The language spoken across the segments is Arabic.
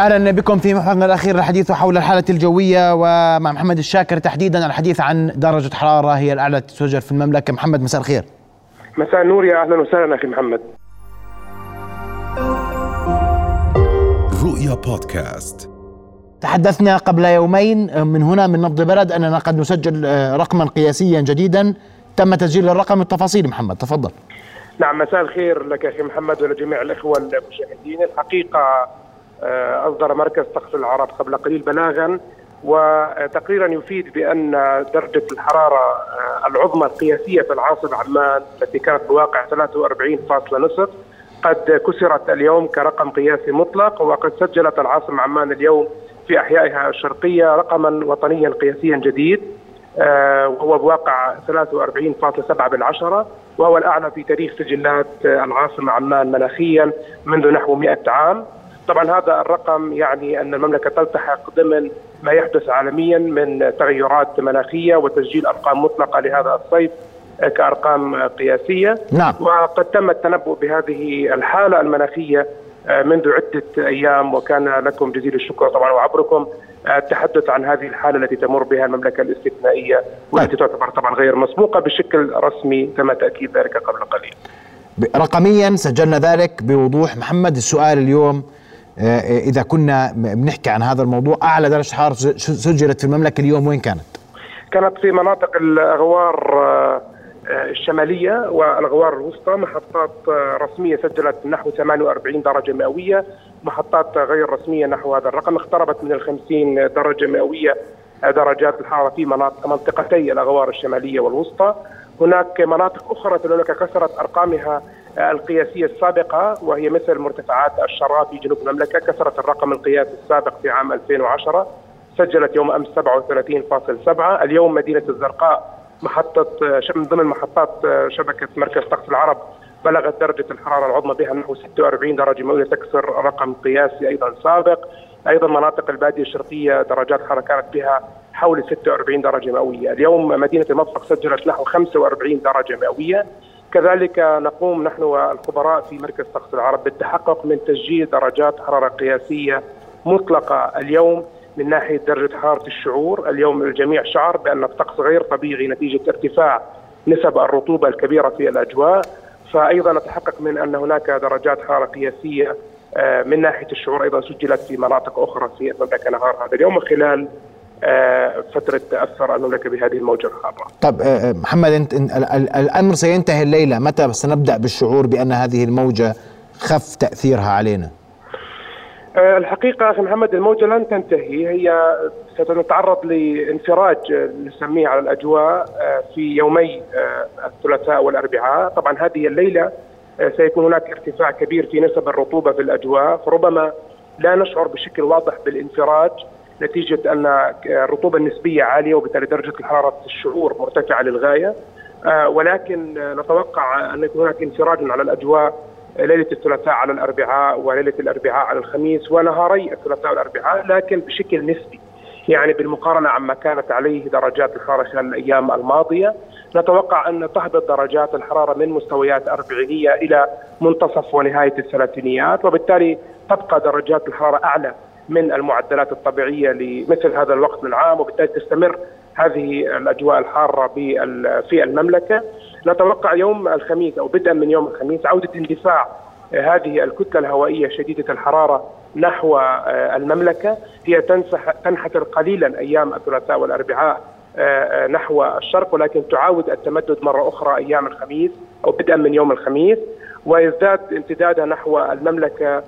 أهلا بكم في محورنا الأخير الحديث حول الحالة الجوية ومع محمد الشاكر تحديدا. الحديث عن درجة حرارة هي الأعلى تسجل في المملكة. محمد مساء الخير. مساء النور يا أهلا وسهلا أخي محمد. رؤيا بودكاست. تحدثنا قبل يومين من هنا من نبض بلد أننا قد نسجل رقما قياسيا جديدا. تم تسجيل الرقم التفاصيل محمد تفضل. نعم مساء الخير لك أخي محمد ولجميع الأخوة المشاهدين. الحقيقة آه، أصدر مركز طقس العرب قبل قليل بلاغا وتقريرا يفيد بأن درجة الحرارة آه، العظمى القياسية في العاصمة عمان التي كانت بواقع 43.5 قد كسرت اليوم كرقم قياسي مطلق وقد سجلت العاصمة عمان اليوم في أحيائها الشرقية رقما وطنيا قياسيا جديد آه، وهو بواقع 43.7 بالعشرة وهو الأعلى في تاريخ سجلات العاصمة عمان مناخيا منذ نحو 100 عام. طبعا هذا الرقم يعني أن المملكة تلتحق ضمن ما يحدث عالميا من تغيرات مناخية وتسجيل أرقام مطلقة لهذا الصيف كأرقام قياسية. نعم. وقد تم التنبؤ بهذه الحالة المناخية منذ عدة أيام وكان لكم جزيل الشكر طبعا وعبركم التحدث عن هذه الحالة التي تمر بها المملكة الاستثنائية والتي تعتبر طبعا غير مسبوقة بشكل رسمي تم تأكيد ذلك قبل قليل. رقميا سجلنا ذلك بوضوح. محمد السؤال اليوم آه، إذا كنا بنحكي عن هذا الموضوع أعلى درجة حرارة سجلت في المملكة اليوم وين كانت؟ كانت في مناطق الأغوار آه، الشمالية والأغوار الوسطى محطات رسمية سجلت نحو 48 درجة مئوية محطات غير رسمية نحو هذا الرقم اقتربت من ال 50 درجة مئوية درجات الحرارة في مناطق منطقتي الأغوار الشمالية والوسطى هناك مناطق أخرى في المملكة كسرت أرقامها القياسية السابقة وهي مثل مرتفعات الشراء في جنوب المملكة كسرت الرقم القياسي السابق في عام 2010 سجلت يوم أمس 37.7 اليوم مدينة الزرقاء محطة من ضمن محطات شبكة مركز طقس العرب بلغت درجة الحرارة العظمى بها نحو 46 درجة مئوية تكسر رقم قياسي أيضا سابق. أيضا مناطق البادية الشرقية درجات الحرارة كانت بها حول 46 درجة مئوية. اليوم مدينة المصفق سجلت نحو 45 درجة مئوية. كذلك نقوم نحن والخبراء في مركز طقس العرب بالتحقق من تسجيل درجات حرارة قياسية مطلقة اليوم من ناحية درجة حرارة الشعور، اليوم الجميع شعر بأن الطقس غير طبيعي نتيجة ارتفاع نسب الرطوبة الكبيرة في الأجواء، فايضا نتحقق من أن هناك درجات حرارة قياسية آه، من ناحية الشعور أيضا سجلت في مناطق أخرى في المملكة نهار هذا اليوم خلال آه، فترة تأثر المملكة بهذه الموجة الحاره. طب آه، محمد انت الأمر سينتهي الليلة، متى سنبدأ بالشعور بأن هذه الموجة خف تأثيرها علينا؟ آه، الحقيقة أخي محمد الموجة لن تنتهي. هي ستتعرض لانفراج نسميه على الأجواء آه، في يومي آه، الثلاثاء والأربعاء. طبعا هذه الليلة سيكون هناك ارتفاع كبير في نسب الرطوبة في الأجواء. فربما لا نشعر بشكل واضح بالانفراج. نتيجة أن الرطوبة النسبية عالية وبالتالي درجة الحرارة الشعور مرتفعة للغاية. ولكن نتوقع أن يكون هناك انفراج على الأجواء ليلة الثلاثاء على الأربعاء وليلة الأربعاء على الخميس ونهاري الثلاثاء والأربعاء لكن بشكل نسبي يعني بالمقارنة عما كانت عليه درجات الحرارة خلال الأيام الماضية. نتوقع أن تهبط درجات الحرارة من مستويات أربعينية إلى منتصف ونهاية الثلاثينيات وبالتالي تبقى درجات الحرارة أعلى من المعدلات الطبيعية لمثل هذا الوقت من العام وبالتالي تستمر هذه الأجواء الحارة في المملكة. نتوقع يوم الخميس أو بدءا من يوم الخميس عودة اندفاع هذه الكتلة الهوائية شديدة الحرارة نحو آه، المملكة. هي تنحدر قليلا أيام الثلاثاء والأربعاء آه، آه، نحو الشرق ولكن تعاود التمدد مرة أخرى أيام الخميس أو بدءا من يوم الخميس. ويزداد امتدادها نحو المملكة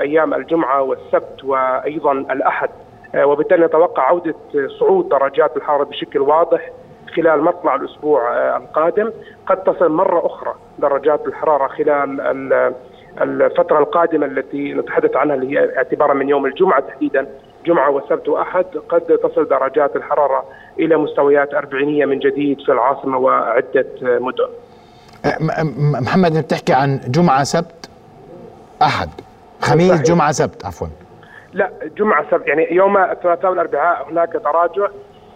أيام الجمعة والسبت وأيضا الأحد. وبالتالي نتوقع عودة صعود درجات الحرارة بشكل واضح خلال مطلع الأسبوع آه، القادم. قد تصل مرة أخرى درجات الحرارة خلال الفترة القادمة التي نتحدث عنها اللي هي اعتبارا من يوم الجمعة تحديدا جمعة وسبت وأحد. قد تصل درجات الحرارة إلى مستويات أربعينية من جديد في العاصمة وعدة مدن. محمد بتحكي عن جمعة سبت أحد. خميس جمعة سبت عفوا. لا جمعة سبت يعني يوم الثلاثاء والأربعاء هناك تراجع.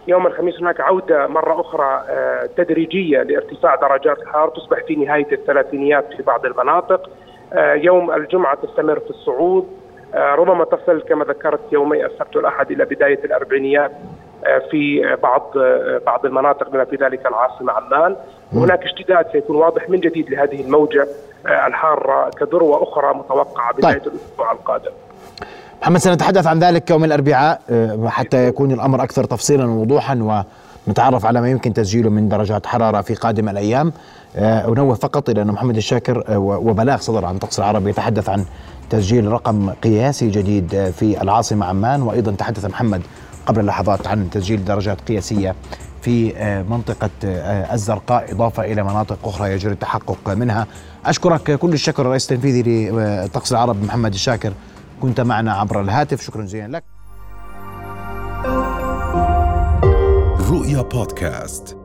يوم الخميس هناك عودة مرة أخرى آه، تدريجية لارتفاع درجات الحرارة تصبح في نهاية الثلاثينيات في بعض المناطق. آه، يوم الجمعة تستمر في الصعود. ربما تصل كما ذكرت يومي السبت والأحد إلى بداية الأربعينيات. في بعض بعض المناطق بما في ذلك العاصمة عمان وهناك اشتداد سيكون واضح من جديد لهذه الموجة الحارة كذروه أخرى متوقعة بداية طيب. الأسبوع القادم. محمد سنتحدث عن ذلك يوم الأربعاء حتى يكون الأمر أكثر تفصيلا ووضوحا ونتعرف على ما يمكن تسجيله من درجات حرارة في قادم الأيام. أنوه فقط إلى أن محمد الشاكر وبلاغ صدر عن طقس العربي يتحدث عن تسجيل رقم قياسي جديد في العاصمة عمان وأيضا تحدث محمد قبل لحظات عن تسجيل درجات قياسية في منطقة الزرقاء إضافة إلى مناطق أخرى يجري التحقق منها. أشكرك كل الشكر الرئيس التنفيذي لطقس العرب محمد الشاكر كنت معنا عبر الهاتف. شكرا جزيلا لك. رؤيا بودكاست.